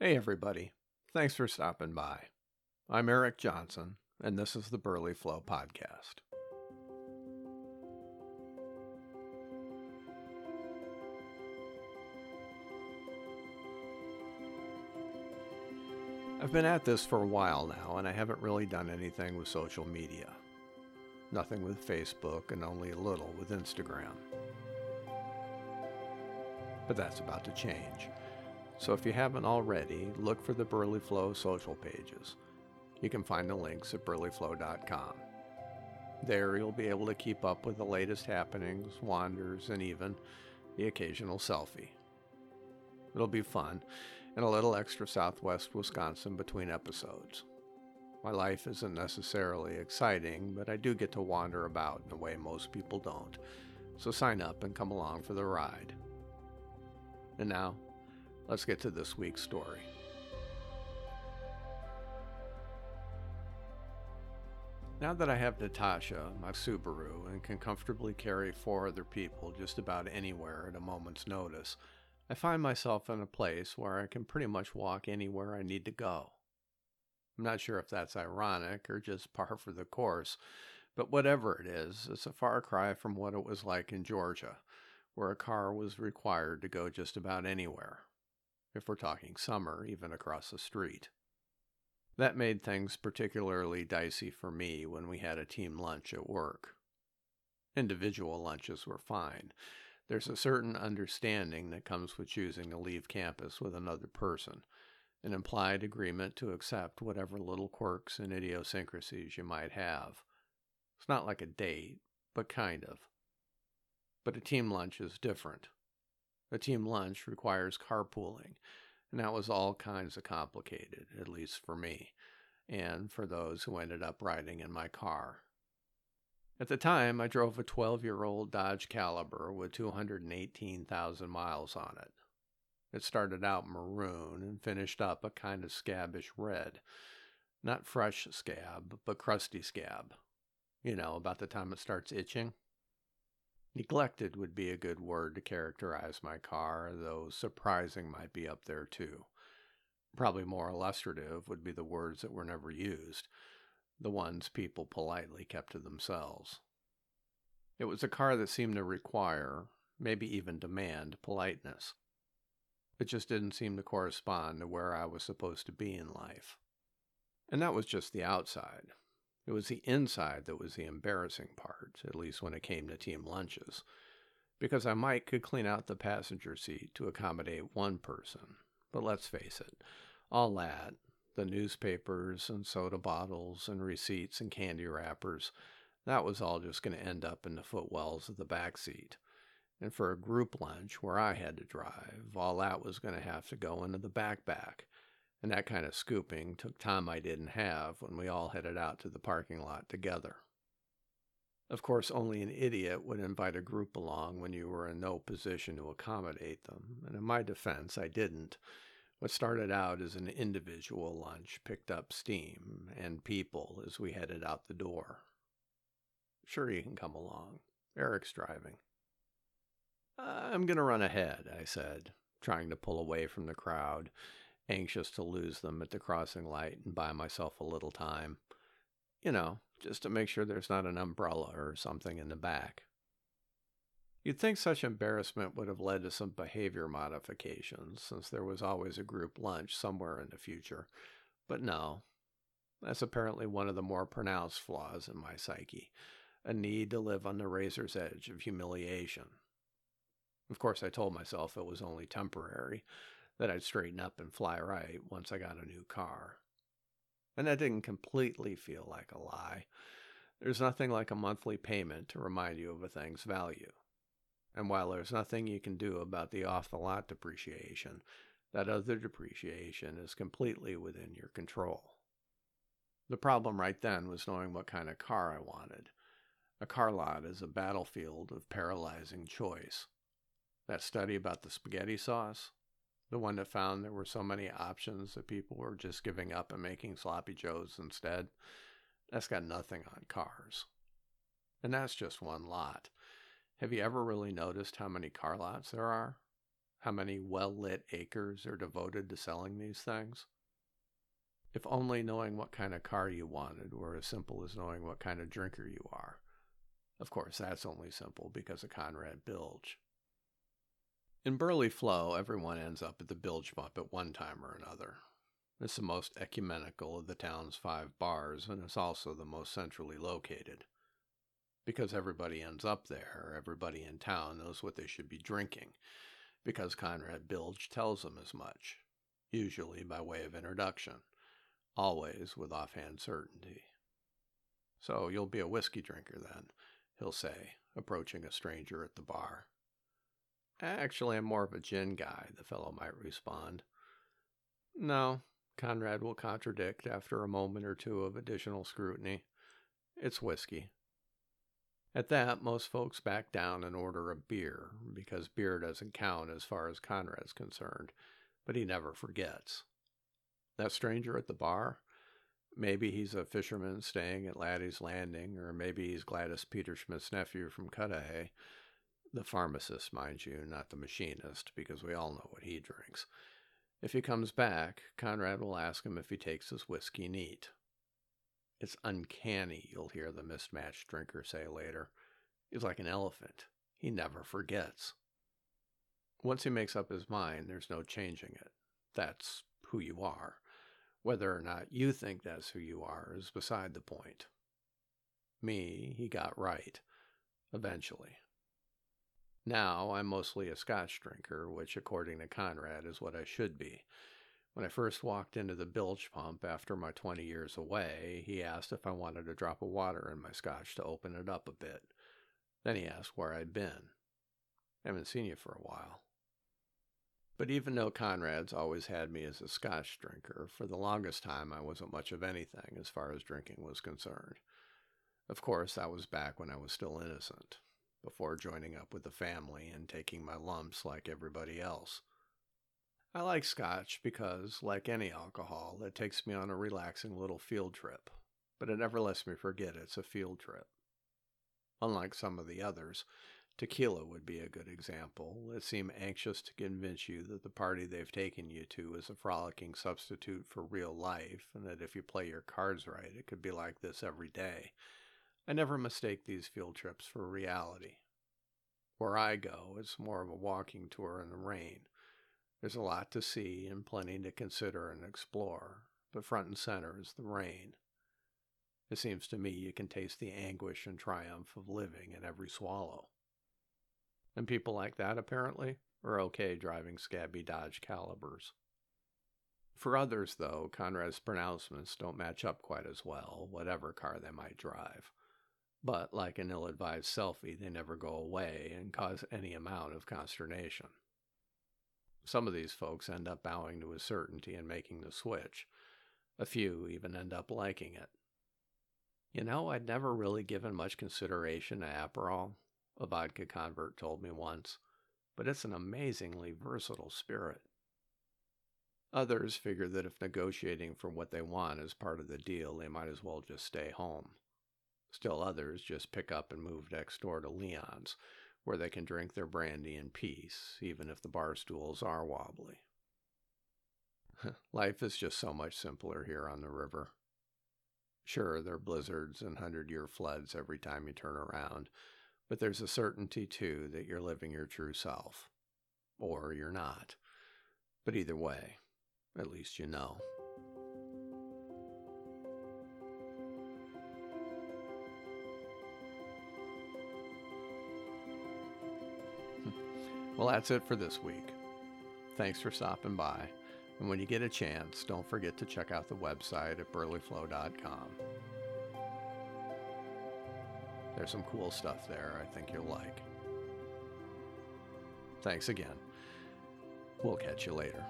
Hey, everybody. Thanks for stopping by. I'm Eric Johnson, and this is the Burley Flow Podcast. I've been at this for a while now, and I haven't really done anything with social media. Nothing with Facebook, and only a little with Instagram. But that's about to change. So if you haven't already, look for the Burley Flow social pages. You can find the links at burleyflow.com. There you'll be able to keep up with the latest happenings, wanders, and even the occasional selfie. It'll be fun and a little extra southwest Wisconsin between episodes. My life isn't necessarily exciting, but I do get to wander about in a way most people don't. So sign up and come along for the ride. And now, Let's get to this week's story. Now that I have Natasha, my Subaru, and can comfortably carry four other people just about anywhere at a moment's notice, I find myself in a place where I can pretty much walk anywhere I need to go. I'm not sure if that's ironic or just par for the course, but whatever it is, it's a far cry from what it was like in Georgia, where a car was required to go just about anywhere if we're talking summer, even across the street. That made things particularly dicey for me when we had a team lunch at work. Individual lunches were fine. There's a certain understanding that comes with choosing to leave campus with another person, an implied agreement to accept whatever little quirks and idiosyncrasies you might have. It's not like a date, but kind of. But a team lunch is different. A team lunch requires carpooling, and that was all kinds of complicated, at least for me, and for those who ended up riding in my car. At the time, I drove a 12 year old Dodge Caliber with 218,000 miles on it. It started out maroon and finished up a kind of scabbish red. Not fresh scab, but crusty scab. You know, about the time it starts itching. Neglected would be a good word to characterize my car, though surprising might be up there too. Probably more illustrative would be the words that were never used, the ones people politely kept to themselves. It was a car that seemed to require, maybe even demand, politeness. It just didn't seem to correspond to where I was supposed to be in life. And that was just the outside. It was the inside that was the embarrassing part, at least when it came to team lunches, because I might could clean out the passenger seat to accommodate one person. But let's face it, all that, the newspapers and soda bottles and receipts and candy wrappers, that was all just going to end up in the footwells of the back seat. And for a group lunch where I had to drive, all that was going to have to go into the backpack and that kind of scooping took time I didn't have when we all headed out to the parking lot together. Of course, only an idiot would invite a group along when you were in no position to accommodate them, and in my defense, I didn't. What started out as an individual lunch picked up steam and people as we headed out the door. Sure, you can come along. Eric's driving. I'm going to run ahead, I said, trying to pull away from the crowd anxious to lose them at the crossing light and buy myself a little time. You know, just to make sure there's not an umbrella or something in the back. You'd think such embarrassment would have led to some behavior modifications, since there was always a group lunch somewhere in the future. But no, that's apparently one of the more pronounced flaws in my psyche a need to live on the razor's edge of humiliation. Of course, I told myself it was only temporary, that I'd straighten up and fly right once I got a new car. And that didn't completely feel like a lie. There's nothing like a monthly payment to remind you of a thing's value. And while there's nothing you can do about the off the lot depreciation, that other depreciation is completely within your control. The problem right then was knowing what kind of car I wanted. A car lot is a battlefield of paralyzing choice. That study about the spaghetti sauce? The one that found there were so many options that people were just giving up and making sloppy joes instead. That's got nothing on cars. And that's just one lot. Have you ever really noticed how many car lots there are? how many well lit acres are devoted to selling these things? If only knowing what kind of car you wanted were as simple as knowing what kind of drinker you are. Of course, that's only simple because of Conrad Bilge. In Burley Flow, everyone ends up at the Bilge Pump at one time or another. It's the most ecumenical of the town's five bars, and it's also the most centrally located. Because everybody ends up there, everybody in town knows what they should be drinking, because Conrad Bilge tells them as much, usually by way of introduction, always with offhand certainty. So you'll be a whiskey drinker then, he'll say, approaching a stranger at the bar. Actually, I'm more of a gin guy, the fellow might respond. No, Conrad will contradict after a moment or two of additional scrutiny. It's whiskey. At that, most folks back down and order a beer, because beer doesn't count as far as Conrad's concerned, but he never forgets. That stranger at the bar? Maybe he's a fisherman staying at Laddie's Landing, or maybe he's Gladys Peterschmidt's nephew from Cudahy. The pharmacist, mind you, not the machinist, because we all know what he drinks. If he comes back, Conrad will ask him if he takes his whiskey neat. It's uncanny, you'll hear the mismatched drinker say later. He's like an elephant. He never forgets. Once he makes up his mind, there's no changing it. That's who you are. Whether or not you think that's who you are is beside the point. Me, he got right. Eventually. Now I'm mostly a scotch drinker, which, according to Conrad, is what I should be. When I first walked into the bilge pump after my 20 years away, he asked if I wanted a drop of water in my scotch to open it up a bit. Then he asked where I'd been. I haven't seen you for a while. But even though Conrad's always had me as a scotch drinker, for the longest time I wasn't much of anything as far as drinking was concerned. Of course, that was back when I was still innocent before joining up with the family and taking my lumps like everybody else. I like scotch because, like any alcohol, it takes me on a relaxing little field trip, but it never lets me forget it's a field trip. Unlike some of the others, tequila would be a good example that seem anxious to convince you that the party they've taken you to is a frolicking substitute for real life, and that if you play your cards right, it could be like this every day I never mistake these field trips for reality. Where I go, it's more of a walking tour in the rain. There's a lot to see and plenty to consider and explore, but front and center is the rain. It seems to me you can taste the anguish and triumph of living in every swallow. And people like that, apparently, are okay driving scabby Dodge Calibers. For others, though, Conrad's pronouncements don't match up quite as well, whatever car they might drive. But like an ill advised selfie, they never go away and cause any amount of consternation. Some of these folks end up bowing to his certainty and making the switch. A few even end up liking it. You know, I'd never really given much consideration to Aperol, a vodka convert told me once, but it's an amazingly versatile spirit. Others figure that if negotiating for what they want is part of the deal, they might as well just stay home. Still others just pick up and move next door to Leon's, where they can drink their brandy in peace, even if the bar stools are wobbly. Life is just so much simpler here on the river. Sure, there are blizzards and hundred year floods every time you turn around, but there's a certainty too that you're living your true self. Or you're not. But either way, at least you know. Well, that's it for this week. Thanks for stopping by. And when you get a chance, don't forget to check out the website at burleyflow.com. There's some cool stuff there I think you'll like. Thanks again. We'll catch you later.